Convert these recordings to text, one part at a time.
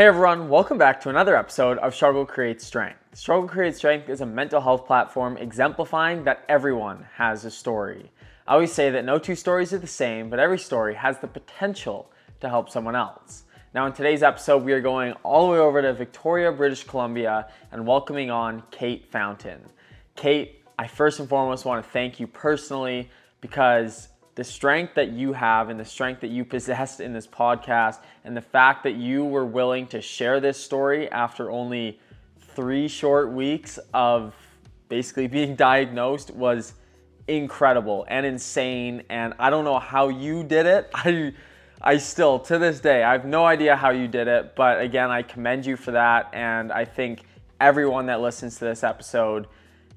Hey everyone, welcome back to another episode of Struggle Creates Strength. Struggle Creates Strength is a mental health platform exemplifying that everyone has a story. I always say that no two stories are the same, but every story has the potential to help someone else. Now, in today's episode, we are going all the way over to Victoria, British Columbia, and welcoming on Kate Fountain. Kate, I first and foremost want to thank you personally because the strength that you have and the strength that you possessed in this podcast and the fact that you were willing to share this story after only three short weeks of basically being diagnosed was incredible and insane. And i don't know how you did it. I i still to this day i have no idea how you did it. But again i commend you for that. And i think everyone that listens to this episode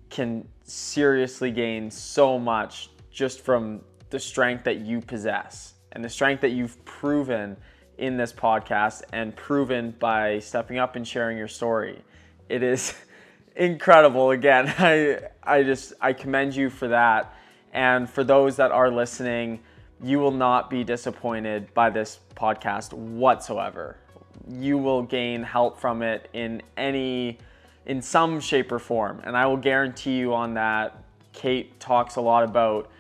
can seriously gain so much just from the strength that you possess and the strength that you've proven in this podcast and proven by stepping up and sharing your story. It is incredible. Again, I I just I commend you for that. And for those that are listening, you will not be disappointed by this podcast whatsoever. You will gain help from it in any in some shape or form. And I will guarantee you on that Kate talks a lot about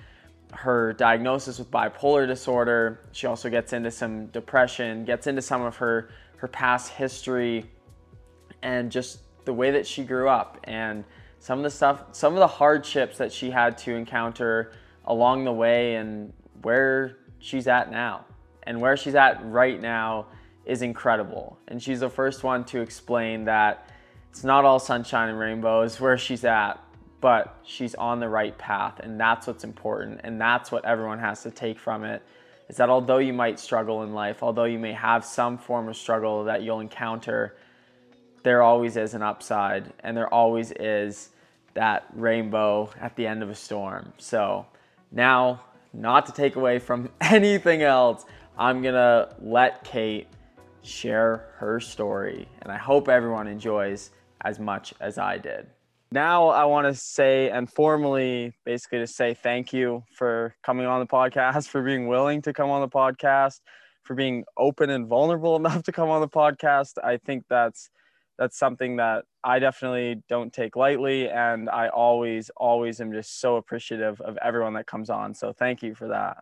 her diagnosis with bipolar disorder. She also gets into some depression, gets into some of her her past history and just the way that she grew up and some of the stuff some of the hardships that she had to encounter along the way and where she's at now. And where she's at right now is incredible. And she's the first one to explain that it's not all sunshine and rainbows where she's at but she's on the right path and that's what's important and that's what everyone has to take from it is that although you might struggle in life although you may have some form of struggle that you'll encounter there always is an upside and there always is that rainbow at the end of a storm. So now not to take away from anything else i'm gonna let kate share her story and i hope everyone enjoys as much as i did now I want to say and formally basically to say thank you for coming on the podcast, for being willing to come on the podcast, for being open and vulnerable enough to come on the podcast. I think that's that's something that I definitely don't take lightly and I always always am just so appreciative of everyone that comes on. So thank you for that.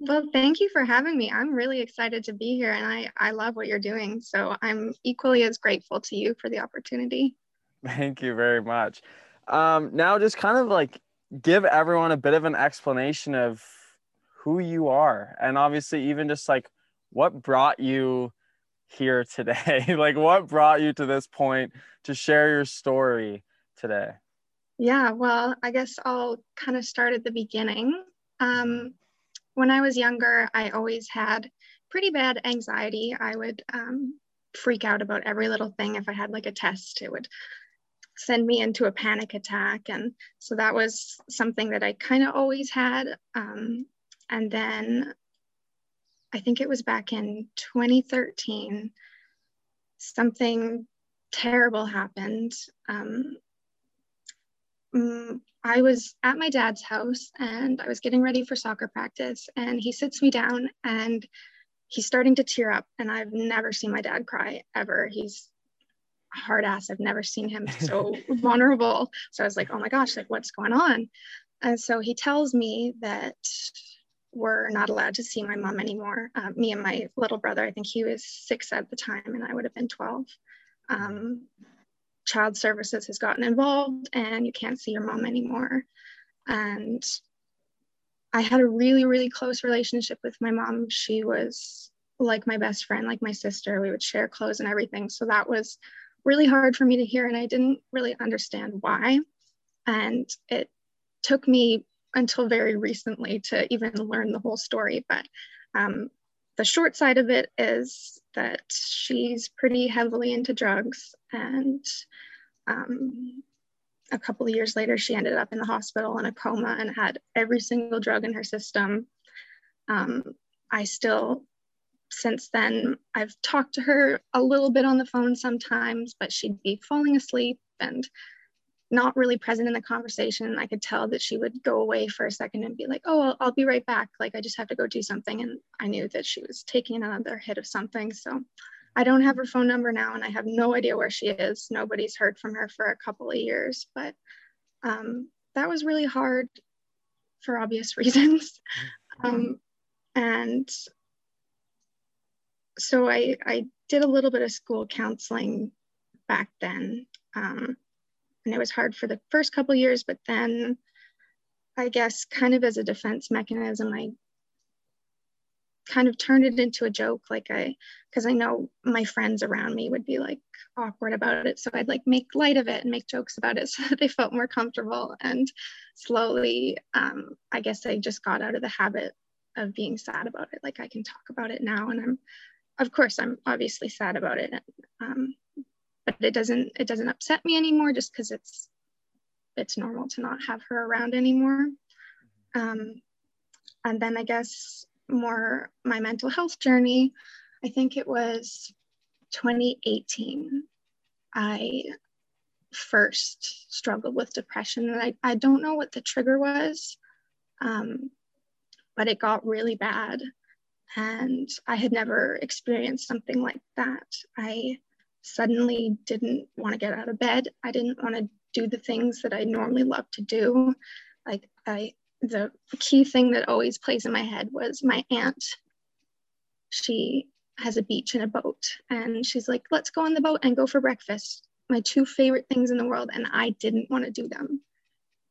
Well, thank you for having me. I'm really excited to be here and I I love what you're doing. So I'm equally as grateful to you for the opportunity. Thank you very much. Um, now, just kind of like give everyone a bit of an explanation of who you are, and obviously, even just like what brought you here today. like, what brought you to this point to share your story today? Yeah, well, I guess I'll kind of start at the beginning. Um, when I was younger, I always had pretty bad anxiety. I would um, freak out about every little thing. If I had like a test, it would send me into a panic attack. And so that was something that I kind of always had. Um, and then I think it was back in 2013, something terrible happened. Um, mm, I was at my dad's house and I was getting ready for soccer practice, and he sits me down and he's starting to tear up. And I've never seen my dad cry ever. He's hard ass. I've never seen him so vulnerable. So I was like, oh my gosh, like what's going on? And so he tells me that we're not allowed to see my mom anymore. Uh, me and my little brother, I think he was six at the time, and I would have been 12. Um, child services has gotten involved, and you can't see your mom anymore. And I had a really, really close relationship with my mom. She was like my best friend, like my sister. We would share clothes and everything. So that was really hard for me to hear, and I didn't really understand why. And it took me until very recently to even learn the whole story. But um, the short side of it is that she's pretty heavily into drugs. And um, a couple of years later, she ended up in the hospital in a coma and had every single drug in her system. Um, I still since then, I've talked to her a little bit on the phone sometimes, but she'd be falling asleep and not really present in the conversation. I could tell that she would go away for a second and be like, oh, I'll, I'll, be right back. Like, I just have to go do something. And I knew that she was taking another hit of something. So I don't have her phone number now, and I have no idea where she is. Nobody's heard from her for a couple of years, but um, that was really hard for obvious reasons. Um, and so I, I did a little bit of school counseling back then. Um, and it was hard for the first couple years, but then I guess kind of as a defense mechanism, I kind of turned it into a joke. Like I, because I know my friends around me would be like awkward about it. So I'd like make light of it and make jokes about it so that they felt more comfortable. And slowly, um, I guess I just got out of the habit of being sad about it. Like I can talk about it now and I'm, of course, I'm obviously sad about it. Um, but it doesn't, it doesn't upset me anymore just because it's it's normal to not have her around anymore. Um, and then I guess more my mental health journey, I think it was 2018. I first struggled with depression and I, I don't know what the trigger was, um, but it got really bad. And I had never experienced something like that. I suddenly didn't want to get out of bed. I didn't want to do the things that I normally love to do. Like I, the key thing that always plays in my head was my aunt. She has a beach and a boat, and she's like, "Let's go on the boat and go for breakfast." My two favorite things in the world, and I didn't want to do them.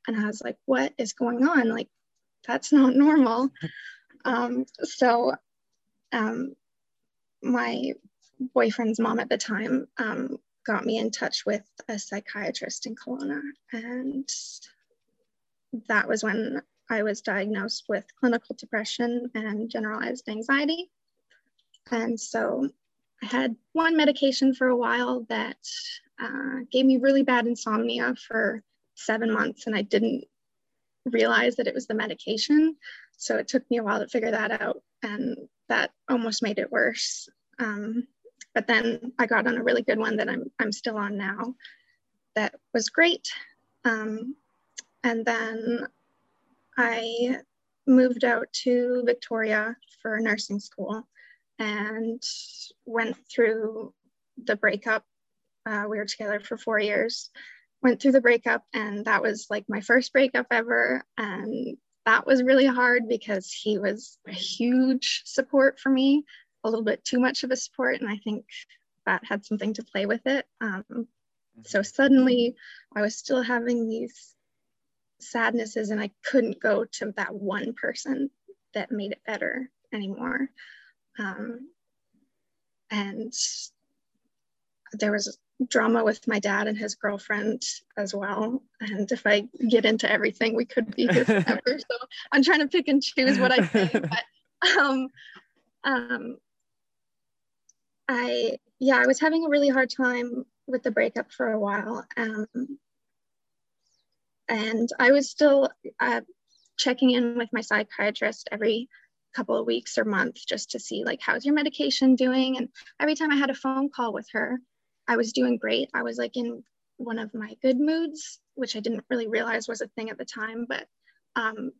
And I was like, "What is going on? Like, that's not normal." um, so, um, my boyfriend's mom at the time um, got me in touch with a psychiatrist in Kelowna. And that was when I was diagnosed with clinical depression and generalized anxiety. And so I had one medication for a while that uh, gave me really bad insomnia for seven months, and I didn't realize that it was the medication. So it took me a while to figure that out, and that almost made it worse. Um, but then I got on a really good one that I'm, I'm still on now that was great. Um, and then I moved out to Victoria for nursing school and went through the breakup. Uh, we were together for four years. Went through the breakup, and that was like my first breakup ever. And that was really hard because he was a huge support for me a little bit too much of a support, and I think that had something to play with it. Um, so mm-hmm. suddenly I was still having these sadnesses, and I couldn't go to that one person that made it better anymore. Um, and there was drama with my dad and his girlfriend as well. And if I get into everything, we could be here forever. so I'm trying to pick and choose what I say. But um, um, I, yeah, I was having a really hard time with the breakup for a while. Um, and I was still uh, checking in with my psychiatrist every couple of weeks or month just to see like how's your medication doing and every time i had a phone call with her i was doing great i was like in one of my good moods which i didn't really realize was a thing at the time but um,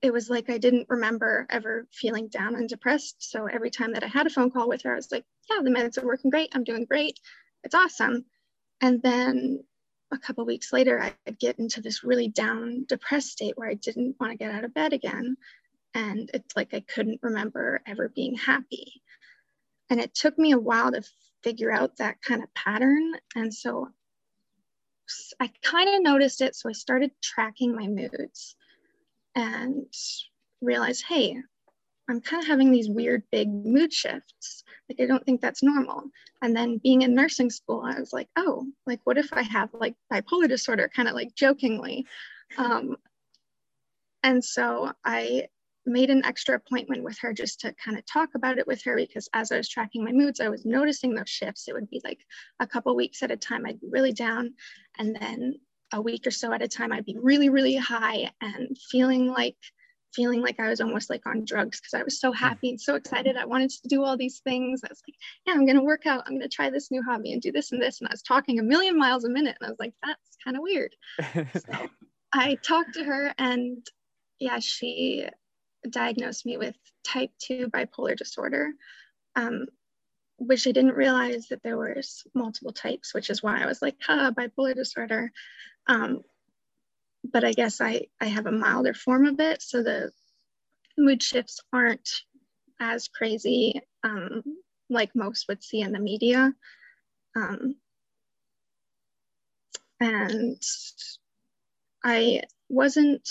it was like I didn't remember ever feeling down and depressed. So every time that I had a phone call with her, I was like, yeah, the meds are working great. I'm doing great. It's awesome. And then a couple weeks later, I'd get into this really down, depressed state where I didn't want to get out of bed again. And it's like I couldn't remember ever being happy. And it took me a while to figure out that kind of pattern. And so I kind of noticed it. So I started tracking my moods and realized, hey, I'm kind of having these weird big mood shifts. Like, I don't think that's normal. And then being in nursing school, I was like, oh, like, what if I have like bipolar disorder, kind of like jokingly. Um, and so I made an extra appointment with her just to kind of talk about it with her because as I was tracking my moods, I was noticing those shifts. It would be like a couple weeks at a time, I'd be really down. And then a week or so at a time, I'd be really, really high and feeling like feeling like I was almost like on drugs because I was so hmm. happy and so excited. I wanted to do all these things. I was like, yeah, I'm gonna work out. I'm gonna try this new hobby and do this and this. And I was talking a million miles a minute, and I was like, that's kind of weird. so I talked to her, and yeah, she diagnosed me with type two bipolar disorder. Um, which I didn't realize that there was multiple types, which is why I was like, ah, bipolar disorder. Um, but I guess I, I have a milder form of it. So the mood shifts aren't as crazy um, like most would see in the media. Um, and I wasn't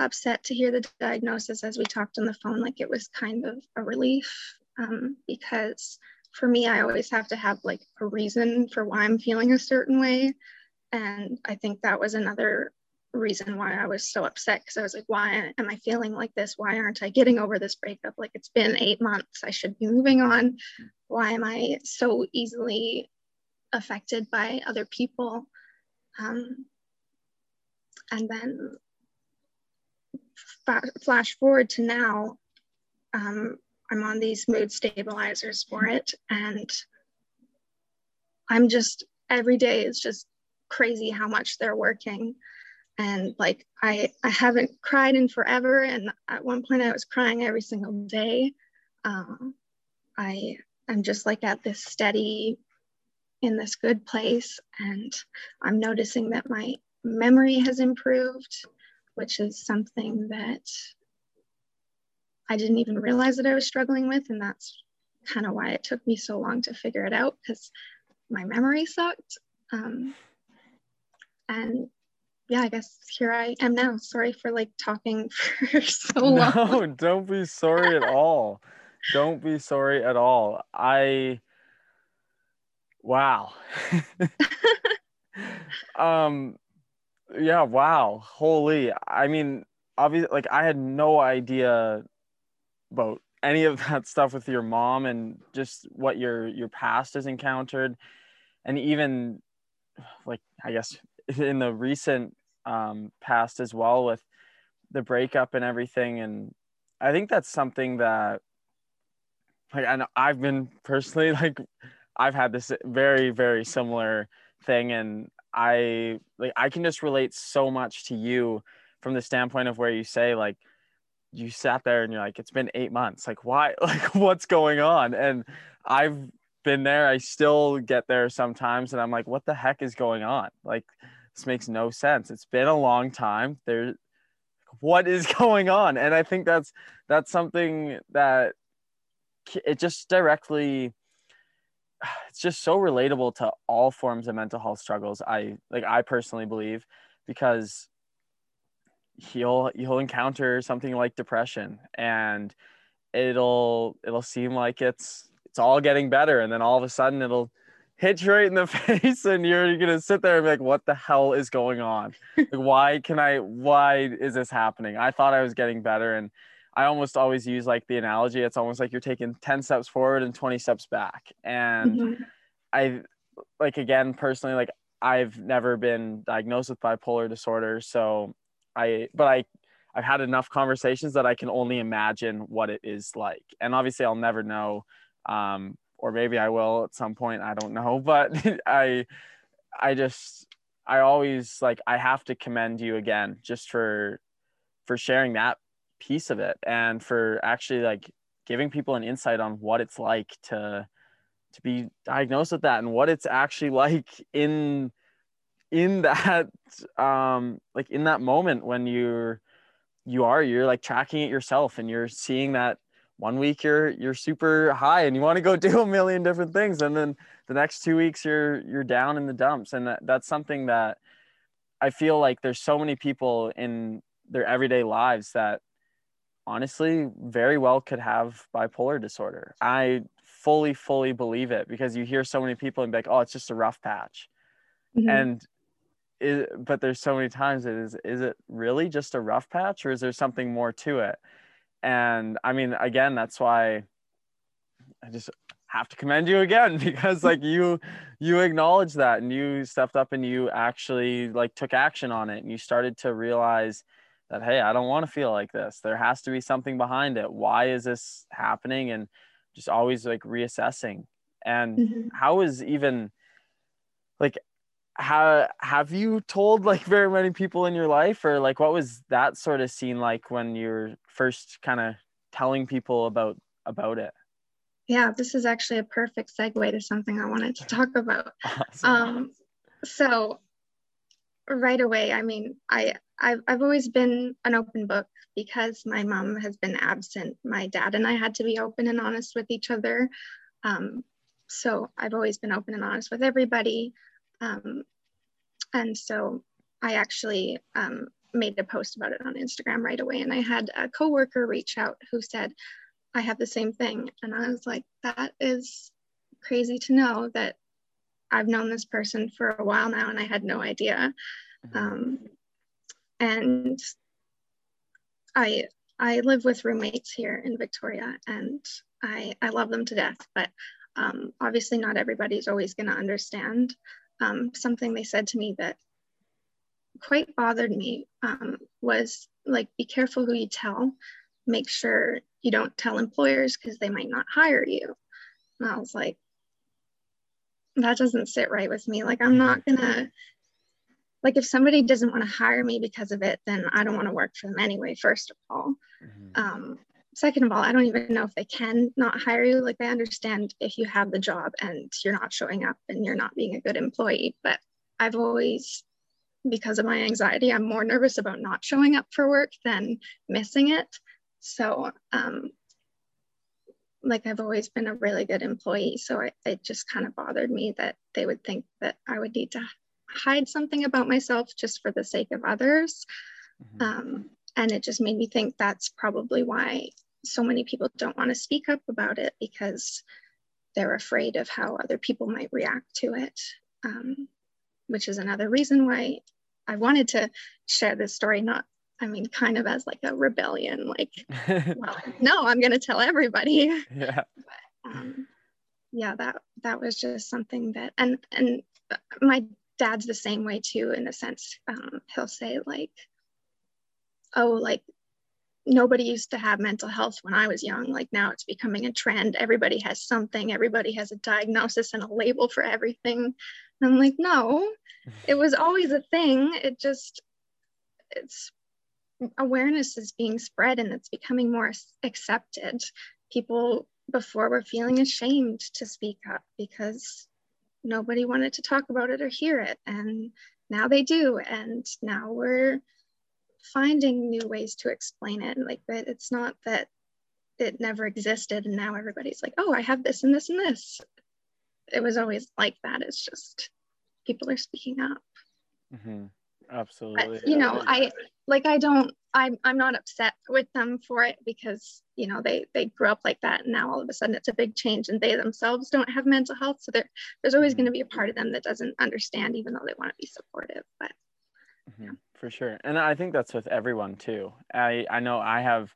upset to hear the diagnosis as we talked on the phone. Like it was kind of a relief um, because for me, I always have to have like a reason for why I'm feeling a certain way. And I think that was another reason why I was so upset because I was like, why am I feeling like this? Why aren't I getting over this breakup? Like it's been eight months. I should be moving on. Why am I so easily affected by other people? Um, and then flash forward to now, um, I'm on these mood stabilizers for it. And I'm just, every day is just crazy how much they're working. And like, I, I haven't cried in forever. And at one point I was crying every single day. Um, I am just like at this steady, in this good place. And I'm noticing that my memory has improved, which is something that I didn't even realize that I was struggling with. And that's kind of why it took me so long to figure it out because my memory sucked. Um, and yeah, I guess here I am now. Sorry for like talking for so long. No, don't be sorry at all. Don't be sorry at all. I wow. um yeah, wow. Holy. I mean, obviously like I had no idea about any of that stuff with your mom and just what your your past has encountered and even like i guess in the recent um, past as well with the breakup and everything and i think that's something that like I know I've been personally like I've had this very very similar thing and I like I can just relate so much to you from the standpoint of where you say like you sat there and you're like, it's been eight months. Like, why? Like, what's going on? And I've been there. I still get there sometimes, and I'm like, what the heck is going on? Like, this makes no sense. It's been a long time. There, what is going on? And I think that's that's something that it just directly it's just so relatable to all forms of mental health struggles i like i personally believe because he'll you'll encounter something like depression and it'll it'll seem like it's it's all getting better and then all of a sudden it'll hit you right in the face and you're gonna sit there and be like what the hell is going on? Like why can i why is this happening? I thought i was getting better and i almost always use like the analogy it's almost like you're taking 10 steps forward and 20 steps back and mm-hmm. i like again personally like i've never been diagnosed with bipolar disorder so I but I I've had enough conversations that I can only imagine what it is like. And obviously I'll never know um or maybe I will at some point, I don't know, but I I just I always like I have to commend you again just for for sharing that piece of it and for actually like giving people an insight on what it's like to to be diagnosed with that and what it's actually like in in that um like in that moment when you're you are you're like tracking it yourself and you're seeing that one week you're you're super high and you want to go do a million different things and then the next two weeks you're you're down in the dumps. And that, that's something that i feel like there's so many people in their everyday lives that honestly very well could have bipolar disorder. I fully fully believe it because you hear so many people and be like oh it's just a rough patch. Mm-hmm. and is, but there's so many times it is is it really just a rough patch or is there something more to it? And i mean again that's why i just have to commend you again because like you you acknowledged that and you stepped up and you actually like took action on it and you started to realize that hey i don't want to feel like this there has to be something behind it why is this happening and just always like reassessing and mm-hmm. how is even like how have you told like very many people in your life or like what was that sort of scene like when you're first kind of telling people about about it Yeah, this is actually a perfect segue to something I wanted to talk about. Awesome. Um, so right away, I mean, I I've, I've always been an open book because my mom has been absent. My dad and I had to be open and honest with each other. Um, so I've always been open and honest with everybody. Um, and so I actually um, made a post about it on Instagram right away. And I had a coworker reach out who said, I have the same thing. And I was like, that is crazy to know that I've known this person for a while now and I had no idea. Mm-hmm. Um, and I I live with roommates here in Victoria and I, I love them to death, but um, obviously not everybody's always going to understand. Um, something they said to me that quite bothered me um, was like, be careful who you tell. Make sure you don't tell employers because they might not hire you. And I was like, that doesn't sit right with me. Like, I'm not mm-hmm. gonna, like, if somebody doesn't want to hire me because of it, then I don't want to work for them anyway, first of all. Mm-hmm. Um, second of all, I don't even know if they can not hire you. Like, I understand if you have the job and you're not showing up and you're not being a good employee, but I've always because of my anxiety, I'm more nervous about not showing up for work than missing it. So, um, like I've always been a really good employee. So it, it just kind of bothered me that they would think that I would need to hide something about myself just for the sake of others. Mm-hmm. Um, and it just made me think that's probably why so many people don't want to speak up about it because they're afraid of how other people might react to it. Um, which is another reason why I wanted to share this story, not, I mean, kind of as like a rebellion, like, well, no, I'm going to tell everybody. Yeah. But, um, yeah, that, that was just something that, and, and my dad's the same way too, in a sense, um, he'll say like, oh, like nobody used to have mental health when I was young. Like now it's becoming a trend. Everybody has something, everybody has a diagnosis and a label for everything. And I'm like, no, it was always a thing. It just, it's awareness is being spread and it's becoming more accepted. People before were feeling ashamed to speak up because nobody wanted to talk about it or hear it. And now they do. And now we're finding new ways to explain it. Like that it's not that it never existed and now everybody's like, oh, I have this and this and this. It was always like that. It's just people are speaking up. Mm-hmm. Absolutely. But, you know, I like I don't I'm I'm not upset with them for it because you know they they grew up like that and now all of a sudden it's a big change and they themselves don't have mental health so there there's always mm-hmm. going to be a part of them that doesn't understand even though they want to be supportive but mm-hmm. yeah for sure and i think that's with everyone too i i know i have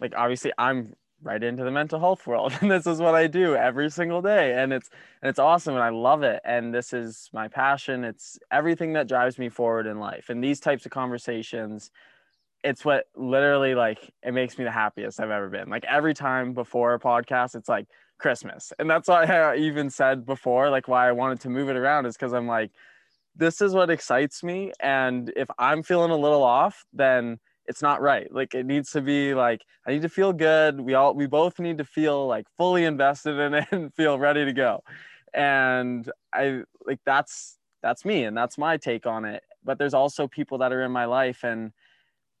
like obviously i'm right into the mental health world and this is what i do every single day and it's and it's awesome and i love it and this is my passion it's everything that drives me forward in life and these types of conversations it's what literally like it makes me the happiest i've ever been like every time before a podcast it's like christmas and that's why i uh, even said before like why i wanted to move it around is because i'm like this is what excites me and if i'm feeling a little off then it's not right like it needs to be like i need to feel good we all we both need to feel like fully invested in it and feel ready to go and i like that's that's me and that's my take on it but there's also people that are in my life and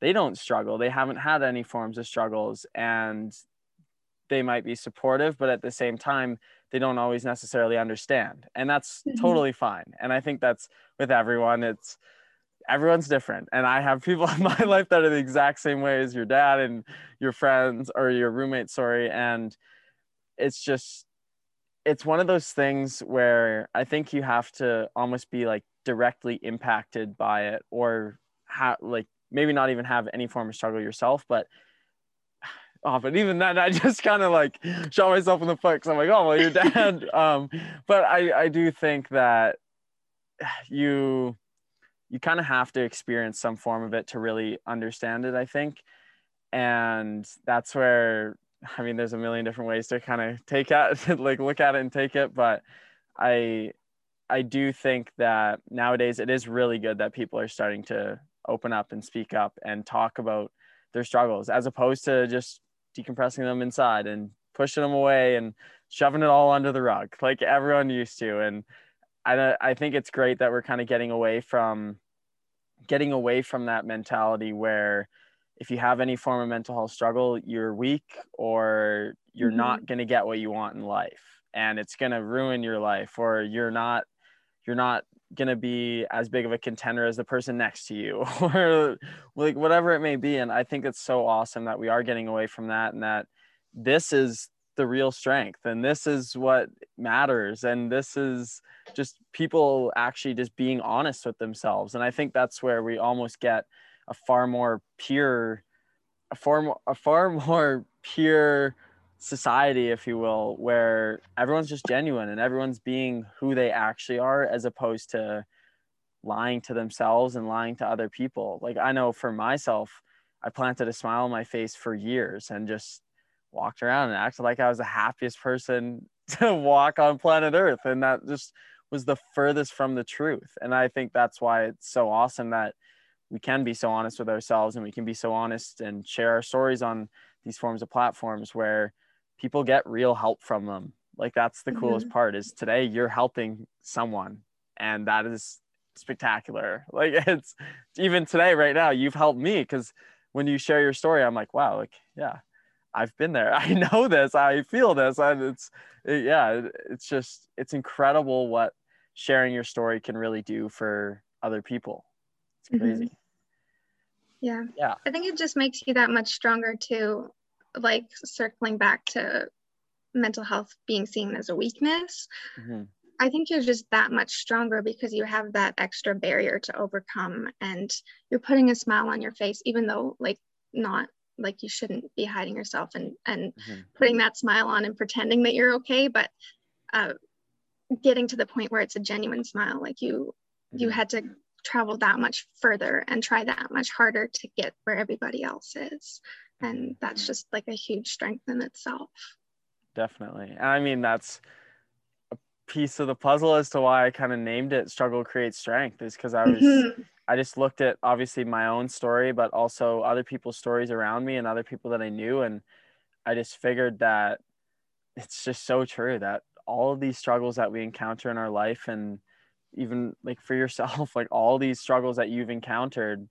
they don't struggle they haven't had any forms of struggles and they might be supportive but at the same time they don't always necessarily understand and that's mm-hmm. totally fine and i think that's with everyone it's everyone's different and i have people in my life that are the exact same way as your dad and your friends or your roommate sorry and it's just it's one of those things where i think you have to almost be like directly impacted by it or have like maybe not even have any form of struggle yourself but oh, but even then, I just kind of like shot myself in the foot because I'm like, oh, well, your dad. um, but I, I do think that you, you kind of have to experience some form of it to really understand it, I think. And that's where, I mean, there's a million different ways to kind of take it, like look at it and take it. But I, I do think that nowadays it is really good that people are starting to open up and speak up and talk about their struggles as opposed to just decompressing them inside and pushing them away and shoving it all under the rug like everyone used to and I, I think it's great that we're kind of getting away from getting away from that mentality where if you have any form of mental health struggle you're weak or you're mm-hmm. not going to get what you want in life and it's going to ruin your life or you're not you're not going to be as big of a contender as the person next to you or like whatever it may be and i think it's so awesome that we are getting away from that and that this is the real strength and this is what matters and this is just people actually just being honest with themselves and i think that's where we almost get a far more pure a far more, a far more pure society if you will where everyone's just genuine and everyone's being who they actually are as opposed to lying to themselves and lying to other people. Like i know for myself i planted a smile on my face for years and just walked around and acted like i was the happiest person to walk on planet earth. And that just was the furthest from the truth. And i think that's why it's so awesome that we can be so honest with ourselves and we can be so honest and share our stories on these forms of platforms where people get real help from them. Like that's the mm-hmm. coolest part is today you're helping someone and that is spectacular. Like it's even today right now you've helped me because when you share your story i'm like wow like yeah i've been there. I know this. I feel this. And it's it, yeah it's just it's incredible what sharing your story can really do for other people. It's mm-hmm. crazy. Mm-hmm. yeah. Yeah. I think it just makes you that much stronger too like circling back to mental health being seen as a weakness, mm-hmm. I think you're just that much stronger because you have that extra barrier to overcome and you're putting a smile on your face, even though, like, not like you shouldn't be hiding yourself and, and mm-hmm. putting that smile on and pretending that you're okay, but uh, getting to the point where it's a genuine smile, like you, mm-hmm. you had to travel that much further and try that much harder to get where everybody else is and that's just like a huge strength in itself definitely i mean that's piece of the puzzle as to why i kind of named it struggle creates strength is because i was mm-hmm. i just looked at obviously my own story but also other people's stories around me and other people that i knew and i just figured that it's just so true that all of these struggles that we encounter in our life and even like for yourself like all these struggles that you've encountered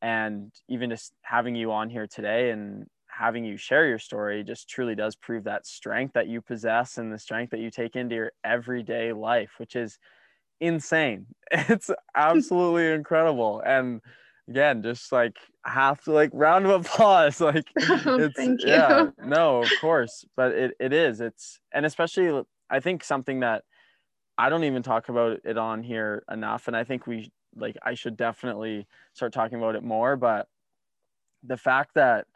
and even just having you on here today and having you share your story just truly does prove that strength that you possess and the strength that you take into your everyday life which is insane it's absolutely incredible and again just like have to like round of applause like oh, it's thank you. yeah no of course but it, it is it's and especially i think something that i don't even talk about it on here enough and i think we like I should definitely start talking about it more. But the fact that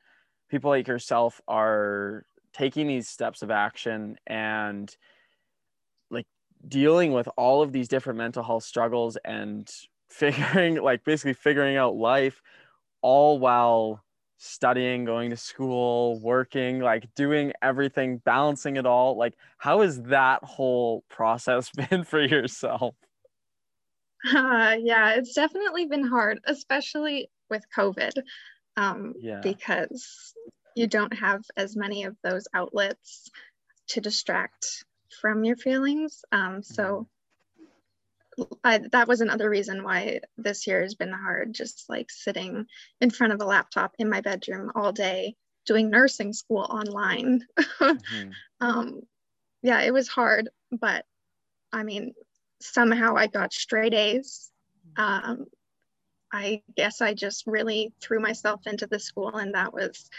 people like yourself are taking these steps of action and like dealing with all of these different mental health struggles and figuring like basically figuring out life all while studying going to school working like doing everything balancing it all. Like how has that whole process been for yourself? Uh, yeah, it's definitely been hard, especially with COVID, um, yeah. because you don't have as many of those outlets to distract from your feelings. Um, so mm-hmm. I, that was another reason why this year has been hard, just like sitting in front of a laptop in my bedroom all day doing nursing school online. mm-hmm. um, yeah, it was hard, but I mean, somehow I got straight A's. Um, I guess I just really threw myself into the school, and that was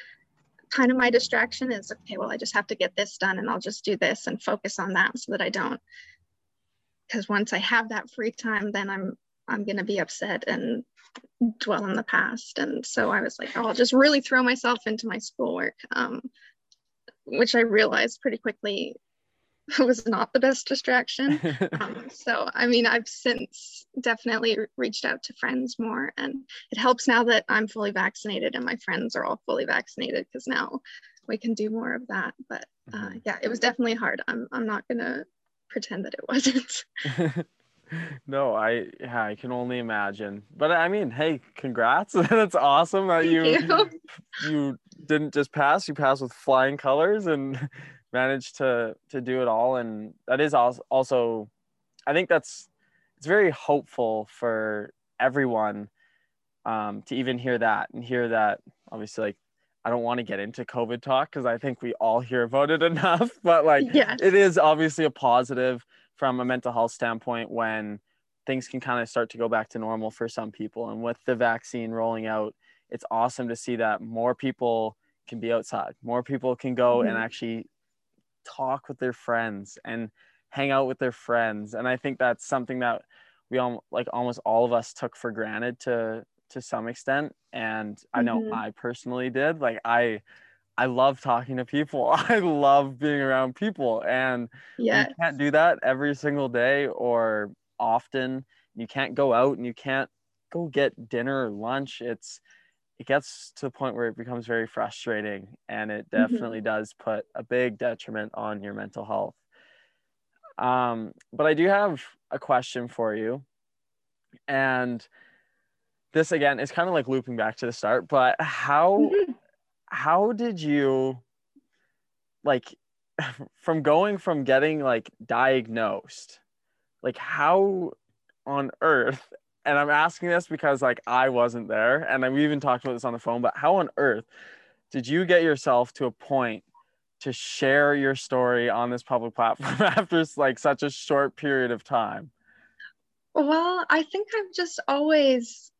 kind of my distraction is okay, well, I just have to get this done and I'll just do this and focus on that so that I don't. Because once I have that free time, then I'm I'm gonna be upset and dwell in the past. And so I was like, oh, I'll just really throw myself into my schoolwork, um, which I realized pretty quickly was not the best distraction. um, so, I mean, I've since definitely reached out to friends more, and it helps now that I'm fully vaccinated and my friends are all fully vaccinated because now we can do more of that. But uh, mm-hmm. yeah, it was definitely hard. I'm, I'm not going to pretend that it wasn't. no, I yeah, I can only imagine. But I mean, hey, congrats. That's awesome that you, you, you didn't just pass, you passed with flying colors and managed to to do it all and that is also i think that's it's very hopeful for everyone um, to even hear that and hear that obviously like i don't want to get into covid talk because i think we all hear about it enough but like yes. it is obviously a positive from a mental health standpoint when things can kind of start to go back to normal for some people and with the vaccine rolling out it's awesome to see that more people can be outside more people can go mm-hmm. and actually talk with their friends and hang out with their friends. And i think that's something that we all like almost all of us took for granted to to some extent. And i know mm-hmm. i personally did. Like i i love talking to people. I love being around people. And yeah you can't do that every single day or often. You can't go out and you can't go get dinner or lunch. It's it gets to the point where it becomes very frustrating and it definitely mm-hmm. does put a big detriment on your mental health um, but i do have a question for you and this again is kind of like looping back to the start but how mm-hmm. how did you like from going from getting like diagnosed like how on earth and I'm asking this because like I wasn't there, and we even talked about this on the phone. But how on earth did you get yourself to a point to share your story on this public platform after like such a short period of time? Well, I think I've just always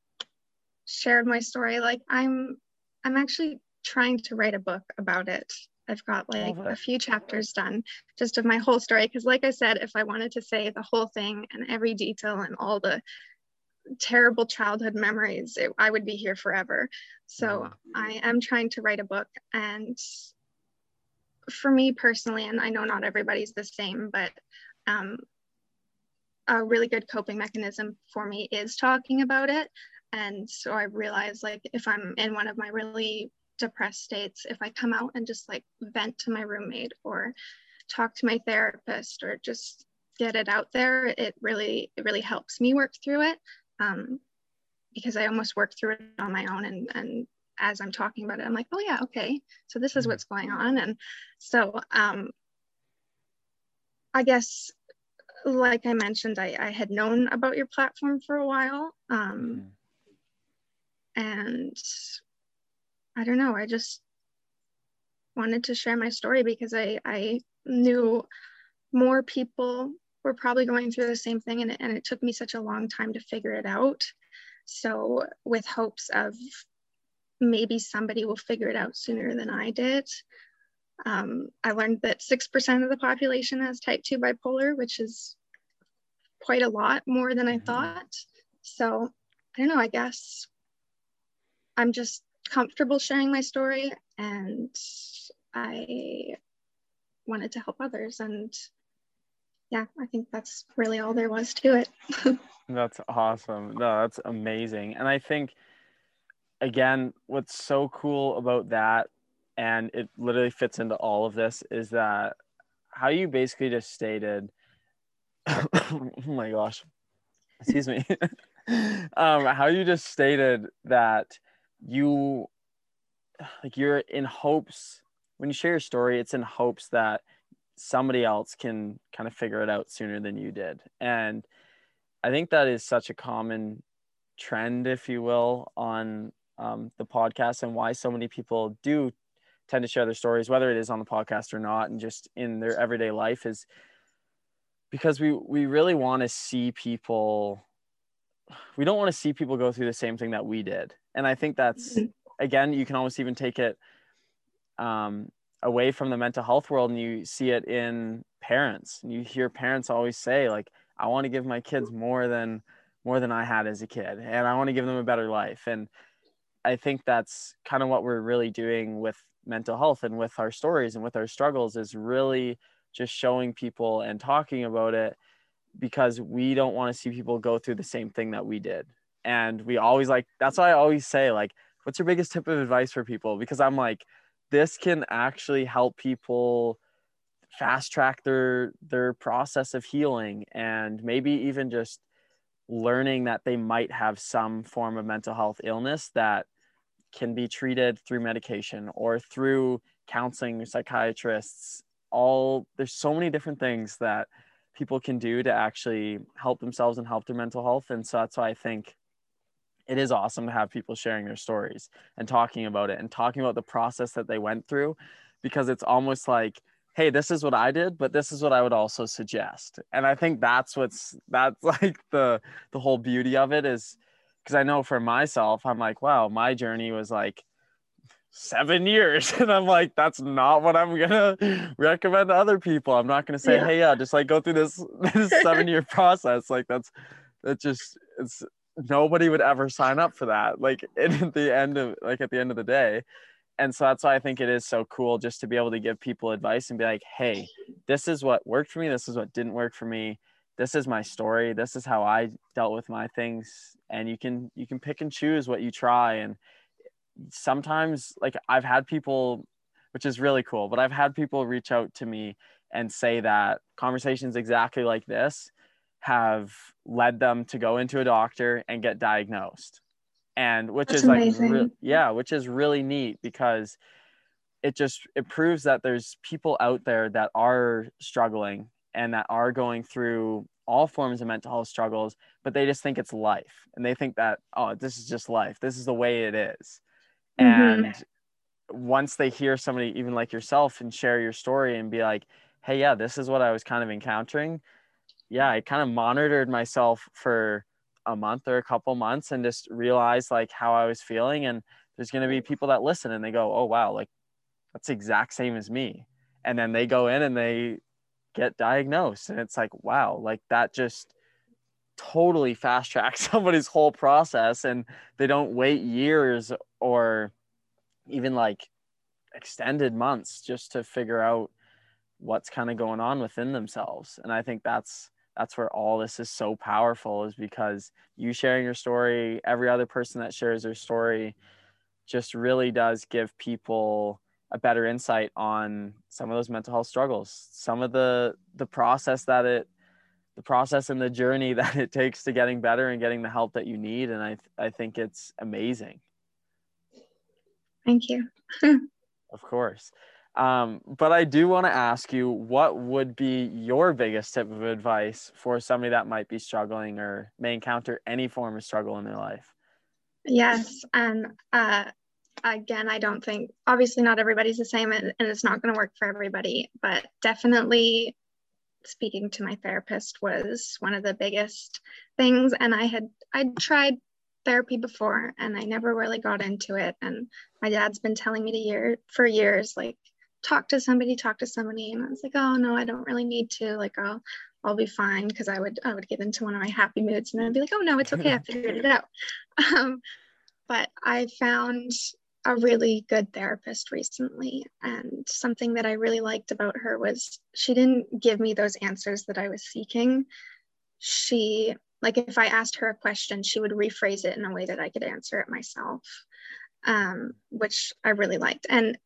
shared my story. Like I'm, I'm actually trying to write a book about it. I've got like a few chapters done just of my whole story. Because, like I said, if I wanted to say the whole thing and every detail and all the terrible childhood memories, it, I would be here forever. So. I am trying to write a book. And for me personally, and I know not everybody's the same, but um, a really good coping mechanism for me is talking about it. And so I realized like if I'm in one of my really depressed states, if I come out and just like vent to my roommate or talk to my therapist or just get it out there, it really, it really helps me work through it um, because I almost worked through it on my own. And, and as I'm talking about it, I'm like, oh yeah, okay. So this is mm-hmm. what's going on. And so um, I guess, like I mentioned, I, I had known about your platform for a while. Um, mm-hmm. And I don't know, I just wanted to share my story because I, I knew more people we're probably going through the same thing and, and it took me such a long time to figure it out so with hopes of maybe somebody will figure it out sooner than i did um, i learned that 6% of the population has type 2 bipolar which is quite a lot more than i mm-hmm. thought so i don't know i guess i'm just comfortable sharing my story and i wanted to help others and yeah, I think that's really all there was to it. that's awesome. No, that's amazing. And I think, again, what's so cool about that, and it literally fits into all of this, is that how you basically just stated, oh my gosh, excuse me, um, how you just stated that you, like, you're in hopes, when you share your story, it's in hopes that somebody else can kind of figure it out sooner than you did. And I think that is such a common trend, if you will, on um, the podcast and why so many people do tend to share their stories, whether it is on the podcast or not, and just in their everyday life is because we we really want to see people we don't want to see people go through the same thing that we did and i think that's mm-hmm. again you can almost even take it um, away from the mental health world and you see it in parents and you hear parents always say like i want to give my kids more than more than i had as a kid and i want to give them a better life. And i think that's kind of what we're really doing with mental health and with our stories and with our struggles is really just showing people and talking about it because we don't want to see people go through the same thing that we did. And we always like that's why i always say like what's your biggest tip of advice for people? Because i'm like this can actually help people fast track their their process of healing and maybe even just learning that they might have some form of mental health illness that can be treated through medication or through counseling psychiatrists. All there's so many different things that people can do to actually help themselves and help their mental health. And so that's why i think it is awesome to have people sharing their stories and talking about it and talking about the process that they went through because it's almost like hey this is what i did but this is what i would also suggest. And i think that's what's that's like the the whole beauty of it is because i know for myself i'm like wow my journey was like seven years. And i'm like that's not what i'm gonna recommend to other people. I'm not gonna say yeah. hey yeah just like go through this this seven year process. Like that's that just it's nobody would ever sign up for that like at the end of like at the end of the day. And so that's why i think it is so cool just to be able to give people advice and be like hey this is what worked for me this is what didn't work for me this is my story this is how i dealt with my things and you can you can pick and choose what you try. And sometimes like I've had people, which is really cool, but I've had people reach out to me and say that conversations exactly like this have led them to go into a doctor and get diagnosed. And which That's is amazing. like, re- yeah, which is really neat because it just it proves that there's people out there that are struggling and that are going through all forms of mental health struggles but they just think it's life and they think that oh this is just life this is the way it is Mm-hmm. And once they hear somebody, even like yourself, and share your story and be like, hey, yeah, this is what I was kind of encountering. Yeah, I kind of monitored myself for a month or a couple months and just realized like how I was feeling. And there's going to be people that listen and they go, oh, wow, like that's exact same as me. And then they go in and they get diagnosed. And it's like, wow, like that just totally fast track somebody's whole process and they don't wait years or even like extended months just to figure out what's kind of going on within themselves and i think that's that's where all this is so powerful is because you sharing your story every other person that shares their story just really does give people a better insight on some of those mental health struggles some of the the process that it the process and the journey that it takes to getting better and getting the help that you need and i i think it's amazing. Thank you. Of course um, but i do want to ask you what would be your biggest tip of advice for somebody that might be struggling or may encounter any form of struggle in their life? Yes and uh, again i don't think obviously not everybody's the same and, and it's not going to work for everybody but definitely speaking to my therapist was one of the biggest things and i had i'd tried therapy before and i never really got into it and my dad's been telling me to year for years like talk to somebody talk to somebody and i was like oh no i don't really need to like i'll i'll be fine because i would i would get into one of my happy moods and i'd be like oh no it's okay i figured it out um, but i found a really good therapist recently. And something that I really liked about her was she didn't give me those answers that I was seeking. She, like, if I asked her a question, she would rephrase it in a way that I could answer it myself, um, which I really liked. And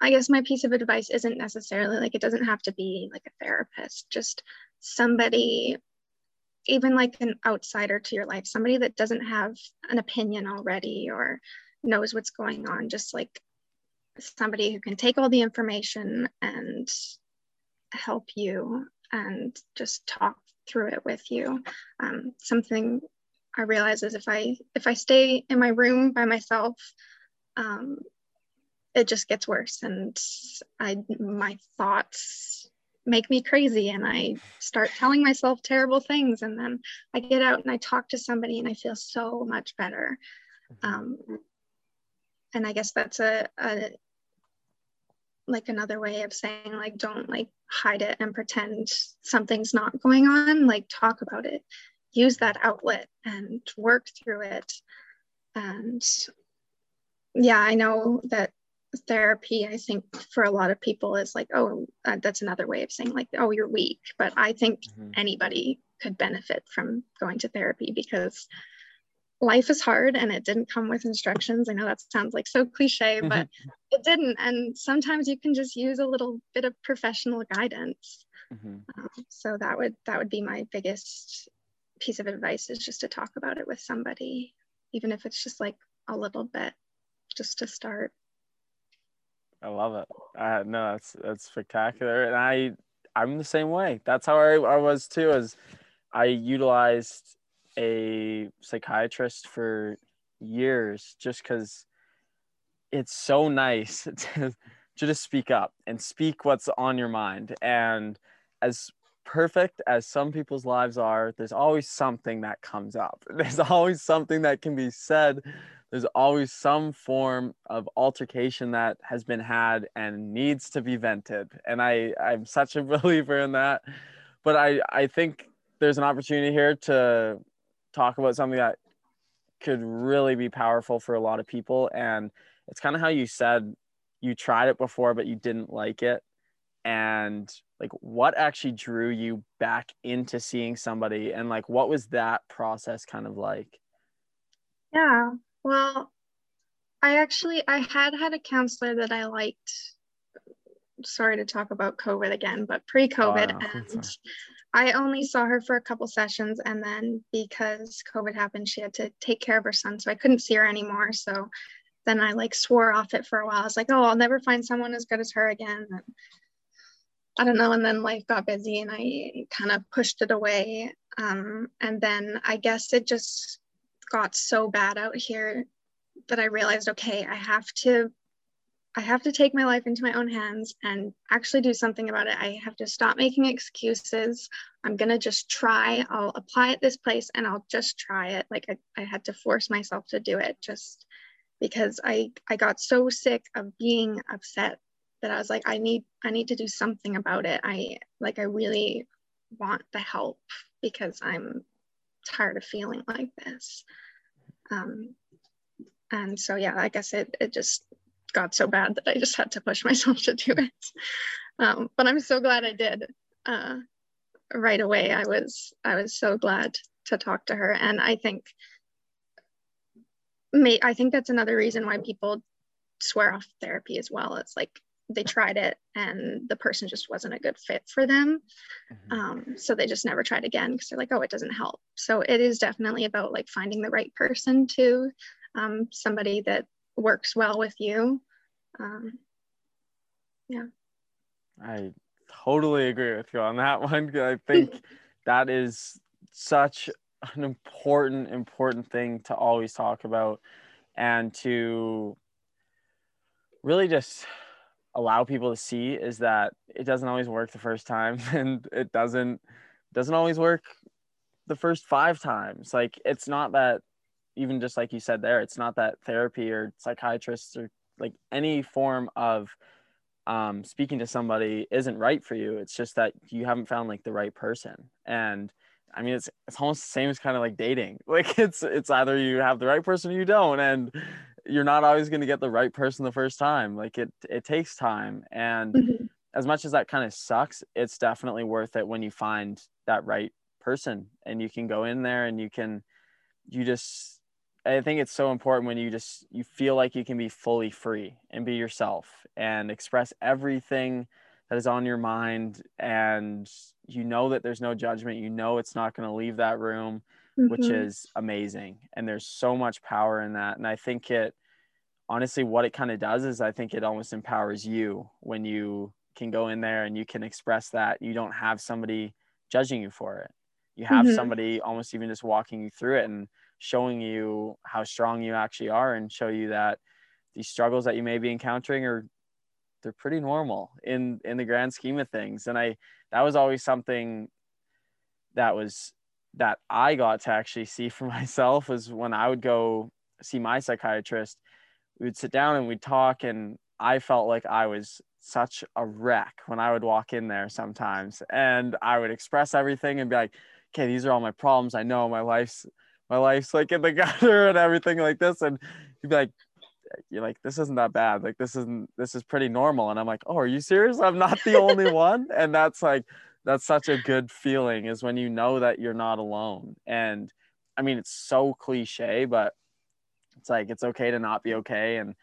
I guess my piece of advice isn't necessarily like it doesn't have to be like a therapist, just somebody even like an outsider to your life, somebody that doesn't have an opinion already or knows what's going on, just like somebody who can take all the information and help you and just talk through it with you. Um, something I realize is if I if I stay in my room by myself, um, it just gets worse, and I my thoughts make me crazy, and I start telling myself terrible things, and then I get out and I talk to somebody, and I feel so much better. Mm-hmm. Um, and i guess that's a, a like another way of saying like don't like hide it and pretend something's not going on like talk about it use that outlet and work through it and yeah i know that therapy i think for a lot of people is like oh uh, that's another way of saying like oh you're weak but i think mm-hmm. anybody could benefit from going to therapy because life is hard and it didn't come with instructions. I know that sounds like so cliche, but mm-hmm. it didn't. And sometimes you can just use a little bit of professional guidance. Mm-hmm. Um, so that would that would be my biggest piece of advice is just to talk about it with somebody, even if it's just like a little bit, just to start. I love it. Uh, no, that's that's spectacular, and I I'm the same way. That's how I, I was too. As I utilized a psychiatrist for years, just because it's so nice to, to just speak up and speak what's on your mind. And as perfect as some people's lives are, there's always something that comes up. There's always something that can be said there's always some form of altercation that has been had and needs to be vented and i i'm such a believer in that. But i i think there's an opportunity here to talk about something that could really be powerful for a lot of people and it's kind of how you said you tried it before but you didn't like it. And like what actually drew you back into seeing somebody and like what was that process kind of like? Yeah well, I actually I had had a counselor that I liked. Sorry to talk about COVID again, but pre-COVID, oh, and I only saw her for a couple sessions, and then because COVID happened, she had to take care of her son, so I couldn't see her anymore. So then I like swore off it for a while. I was like, oh, I'll never find someone as good as her again. And I don't know. And then life got busy, and I kind of pushed it away. Um, and then I guess it just got so bad out here that I realized, okay, I have to I have to take my life into my own hands and actually do something about it. I have to stop making excuses. I'm going to just try. I'll apply at this place and I'll just try it. Like I, I had to force myself to do it just because I, I got so sick of being upset that I was like, I need, I need to do something about it. I like, I really want the help because I'm tired of feeling like this. Um, and so, yeah, I guess it, it just got so bad that I just had to push myself to do it. Um, but I'm so glad I did. Uh, right away, I was I was so glad to talk to her, and I think may I think that's another reason why people swear off therapy as well. It's like they tried it and the person just wasn't a good fit for them. Mm-hmm. um, so they just never tried again because they're like oh it doesn't help. So it is definitely about like finding the right person to um, somebody that works well with you. Um, yeah. I totally agree with you on that one i think that is such an important important thing to always talk about and to really just allow people to see is that it doesn't always work the first time and it doesn't doesn't always work the first five times. Like it's not that even just like you said there it's not that therapy or psychiatrists or like any form of um, speaking to somebody isn't right for you. It's just that you haven't found like the right person. And i mean it's it's almost the same as kind of like dating. Like it's it's either you have the right person or you don't. And you're not always going to get the right person the first time like it it takes time and mm-hmm. as much as that kind of sucks it's definitely worth it when you find that right person and you can go in there and you can you just i think it's so important when you just you feel like you can be fully free and be yourself and express everything that is on your mind and you know that there's no judgment you know it's not going to leave that room mm-hmm. which is amazing. And there's so much power in that. And I think it, honestly, what it kind of does is I think it almost empowers you when you can go in there and you can express that. You don't have somebody judging you for it. You have mm-hmm. somebody almost even just walking you through it and showing you how strong you actually are and show you that these struggles that you may be encountering are they're pretty normal in in the grand scheme of things and i that was always something that was that I got to actually see for myself was when I would go see my psychiatrist. We would sit down and we'd talk, and I felt like I was such a wreck when I would walk in there sometimes, and I would express everything and be like, "Okay, these are all my problems. I know my life's my life's like in the gutter and everything like this," and he'd be like, you're like this isn't that bad. Like this isn't this is pretty normal. And i'm like oh are you serious? I'm not the only one? And that's like that's such a good feeling is when you know that you're not alone. And i mean it's so cliche but it's like it's okay to not be okay and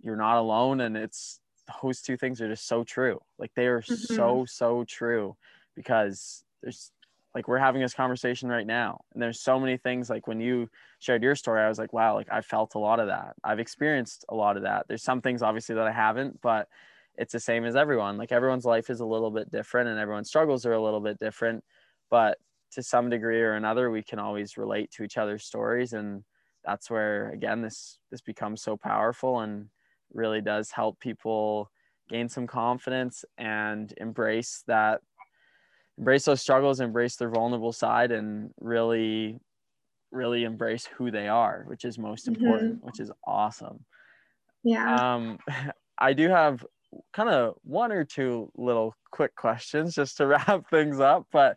you're not alone. And it's those two things are just so true. Like they are mm-hmm. so so true because there's like we're having this conversation right now and there's so many things like when you shared your story i was like wow like i felt a lot of that. I've experienced a lot of that. There's some things obviously that i haven't but it's the same as everyone like everyone's life is a little bit different and everyone's struggles are a little bit different but to some degree or another we can always relate to each other's stories and that's where again this this becomes so powerful and really does help people gain some confidence and embrace that embrace those struggles embrace their vulnerable side and really really embrace who they are which is most mm-hmm. important mm-hmm. which is awesome yeah um i do have kind of one or two little quick questions just to wrap things up but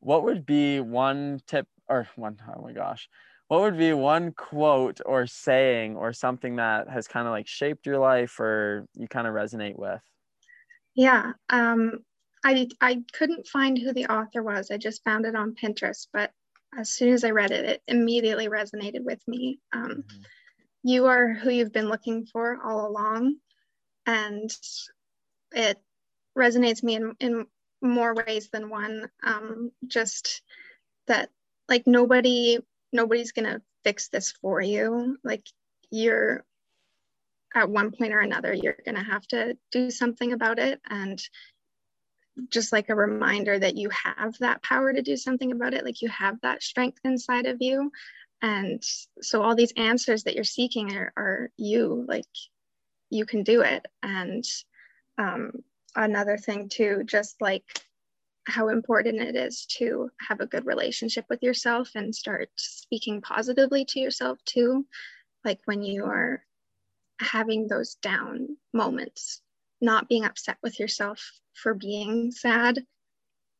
what would be one tip or one oh my gosh. What would be one quote or saying or something that has kind of like shaped your life or you kind of resonate with? Yeah um i i couldn't find who the author was. I just found it on pinterest but as soon as i read it it immediately resonated with me. Um, mm-hmm. you are who you've been looking for all along and it resonates me in, in more ways than one um, just that like nobody nobody's to fix this for you. Like you're at one point or another, you're to have to do something about it. And just like a reminder that you have that power to do something about it, like you have that strength inside of you. And so all these answers that you're seeking are, are you, like you can do it. And um, another thing too, just like how important it is to have a good relationship with yourself and start speaking positively to yourself too. Like when you are having those down moments, not being upset with yourself for being sad,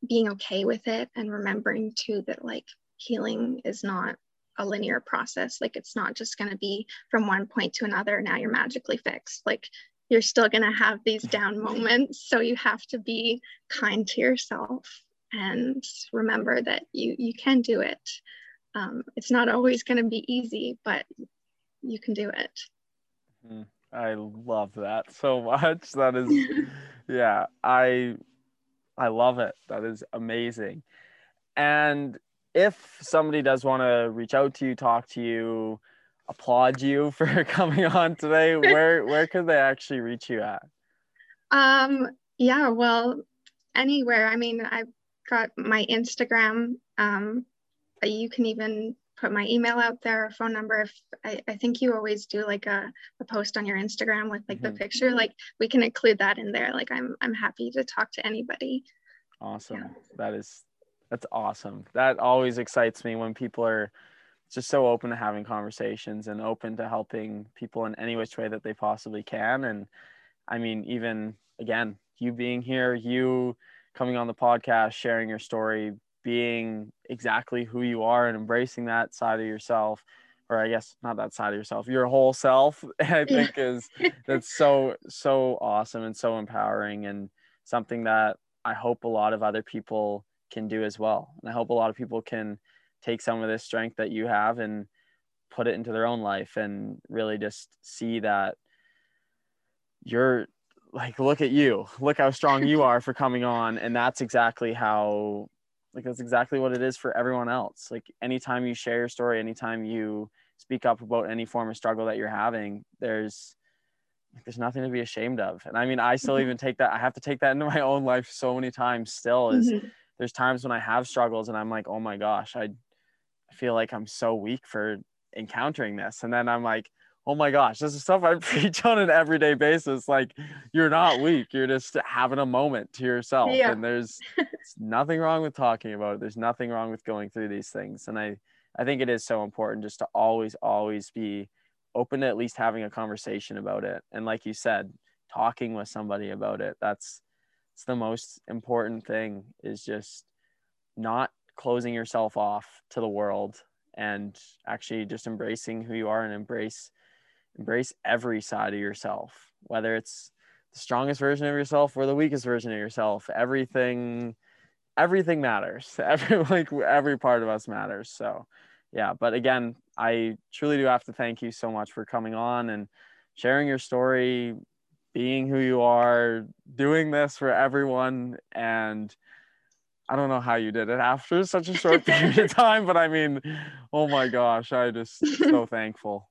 being okay with it, and remembering too that like healing is not a linear process. Like it's not just going to be from one point to another, now you're magically fixed. Like you're still going to have these down moments so you have to be kind to yourself and remember that you you can do it um, it's not always going to be easy but you can do it mm-hmm. i love that so much that is yeah i i love it that is amazing and if somebody does want to reach out to you talk to you applaud you for coming on today. Where where could they actually reach you at? Um yeah, well, anywhere. I mean, I've got my Instagram. Um you can even put my email out there or phone number if I, I think you always do like a, a post on your Instagram with like mm-hmm. the picture. Like we can include that in there. Like I'm I'm happy to talk to anybody. Awesome. Yeah. That is that's awesome. That always excites me when people are just so open to having conversations and open to helping people in any which way that they possibly can. And I mean, even again, you being here, you coming on the podcast, sharing your story, being exactly who you are and embracing that side of yourself or I guess not that side of yourself, your whole self, I think is that's so so awesome and so empowering and something that I hope a lot of other people can do as well. And I hope a lot of people can take some of this strength that you have and put it into their own life and really just see that you're like look at you look how strong you are for coming on and that's exactly how like that's exactly what it is for everyone else like anytime you share your story anytime you speak up about any form of struggle that you're having there's there's nothing to be ashamed of and i mean i still even take that i have to take that into my own life so many times still is mm-hmm. There's times when i have struggles and i'm like oh my gosh i I feel like I'm so weak for encountering this. And then I'm like, oh my gosh, this is stuff I preach on an everyday basis. Like, you're not weak. You're just having a moment to yourself. Yeah. And there's nothing wrong with talking about it. There's nothing wrong with going through these things. And I, I think it is so important just to always, always be open to at least having a conversation about it. And like you said, talking with somebody about it. That's it's the most important thing is just not closing yourself off to the world and actually just embracing who you are and embrace embrace every side of yourself whether it's the strongest version of yourself or the weakest version of yourself. Everything everything matters. Every like every part of us matters. So yeah but again i truly do have to thank you so much for coming on and sharing your story being who you are doing this for everyone and I don't know how you did it after such a short period of time, but I mean, oh my gosh, I just so thankful.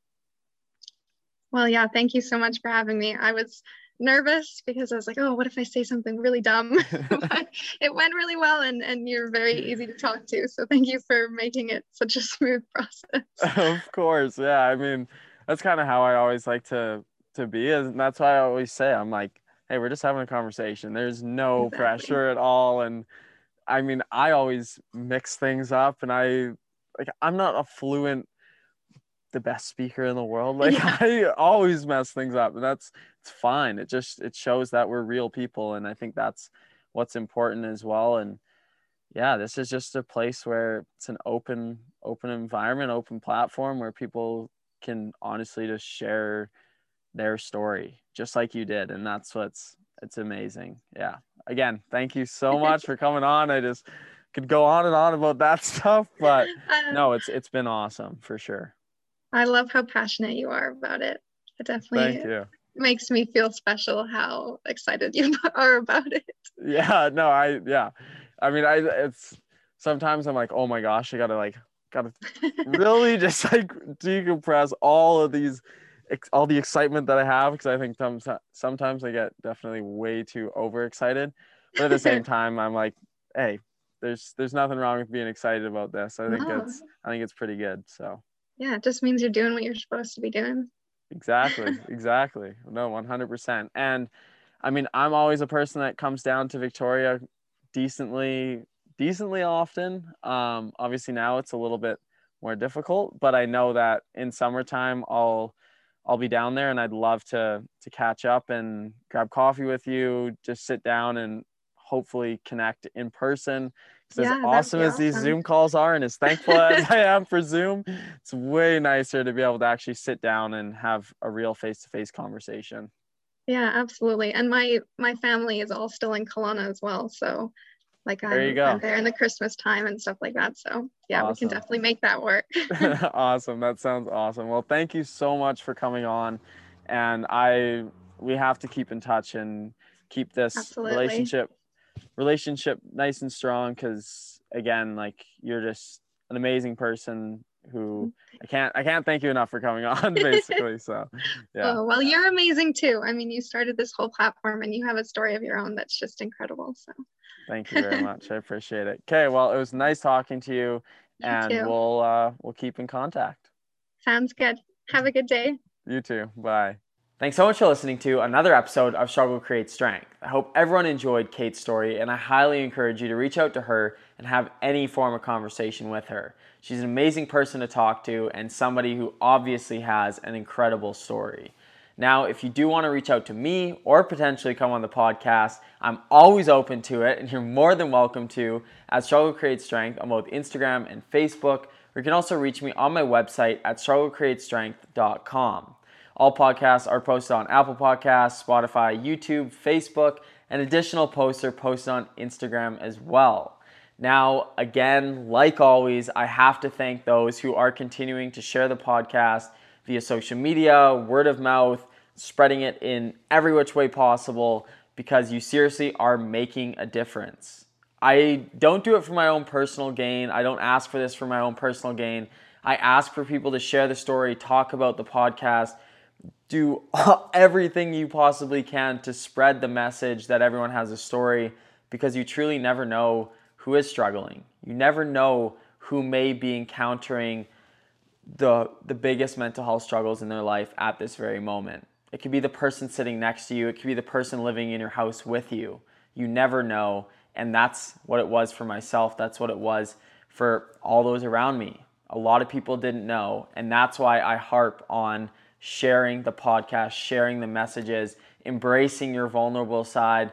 Well, yeah, thank you so much for having me. I was nervous because I was like, oh, what if I say something really dumb? but it went really well and, and you're very easy to talk to. So thank you for making it such a smooth process. of course. Yeah. I mean, that's kind of how I always like to to be. And that's why I always say I'm like, hey, we're just having a conversation. There's no exactly. pressure at all. And I mean, I always mix things up and I like I'm not a fluent the best speaker in the world. Like yeah. I always mess things up and that's it's fine. It just it shows that we're real people and I think that's what's important as well. And yeah, this is just a place where it's an open open environment, open platform where people can honestly just share their story just like you did and that's what's it's amazing. Yeah. Again, thank you so much for coming on. I just could go on and on about that stuff, but um, no, it's it's been awesome for sure. I love how passionate you are about it. It definitely makes me feel special how excited you are about it. Yeah, no, I yeah. I mean, I it's sometimes I'm like, "Oh my gosh, I got to like got to really just like decompress all of these all the excitement that I have because I think sometimes I get definitely way too overexcited. But at the same time, I'm like, hey, there's there's nothing wrong with being excited about this. I think no. it's I think it's pretty good. So yeah, it just means you're doing what you're supposed to be doing. Exactly, exactly. No, 100%. And I mean, I'm always a person that comes down to Victoria decently, decently often. Um, obviously now it's a little bit more difficult, but I know that in summertime I'll I'll be down there and I'd love to to catch up and grab coffee with you, just sit down and hopefully connect in person. Because yeah, as awesome as awesome. these Zoom calls are, and as thankful as I am for Zoom, it's way nicer to be able to actually sit down and have a real face-to-face conversation. Yeah, absolutely. And my my family is all still in Kelowna as well, so like I'm, there, you um, go. I'm there in the Christmas time and stuff like that. So yeah, awesome. we can definitely make that work. awesome. That sounds awesome. Well, thank you so much for coming on, and I we have to keep in touch and keep this Absolutely. relationship relationship nice and strong because again like you're just an amazing person who I can't I can't thank you enough for coming on basically so yeah. Oh, well you're amazing too. I mean you started this whole platform and you have a story of your own that's just incredible so. Thank you very much. I appreciate it. Okay well it was nice talking to you, you and too. we'll uh we'll keep in contact. Sounds good. Have a good day. You too. Bye Thanks so much for listening to another episode of Struggle Creates Strength. I hope everyone enjoyed Kate's story, and I highly encourage you to reach out to her and have any form of conversation with her. She's an amazing person to talk to and somebody who obviously has an incredible story. Now, if you do want to reach out to me or potentially come on the podcast, I'm always open to it, and you're more than welcome to at Struggle Creates Strength on both Instagram and Facebook. Or you can also reach me on my website at strugglecreatestrength.com. All podcasts are posted on Apple Podcasts, Spotify, YouTube, Facebook, and additional posts are posted on Instagram as well. Now, again, like always, I have to thank those who are continuing to share the podcast via social media, word of mouth, spreading it in every which way possible because you seriously are making a difference. I don't do it for my own personal gain. I don't ask for this for my own personal gain. I ask for people to share the story, talk about the podcast, do everything you possibly can to spread the message that everyone has a story because you truly never know who is struggling. You never know who may be encountering the the biggest mental health struggles in their life at this very moment. It could be the person sitting next to you, it could be the person living in your house with you. You never know, and that's what it was for myself. That's what it was for all those around me. A lot of people didn't know, and that's why I harp on sharing the podcast, sharing the messages, embracing your vulnerable side,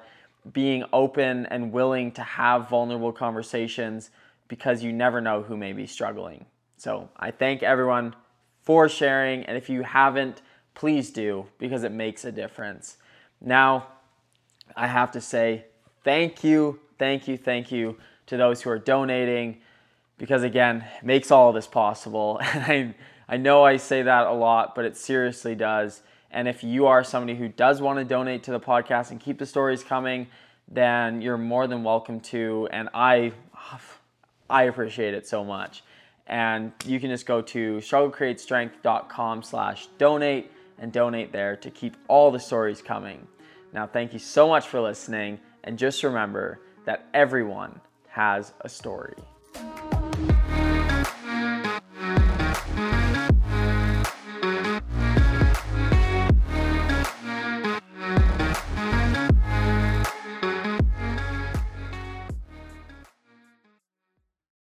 being open and willing to have vulnerable conversations because you never know who may be struggling. So I thank everyone for sharing. And if you haven't, please do because it makes a difference. Now, I have to say thank you, thank you, thank you to those who are donating because again, it makes all this possible. I know I say that a lot, but it seriously does. And if you are somebody who does want to donate to the podcast and keep the stories coming, then you're more than welcome to. And I, I appreciate it so much. And you can just go to strugglecreatestrength.com slash donate and donate there to keep all the stories coming. Now, thank you so much for listening. And just remember that everyone has a story.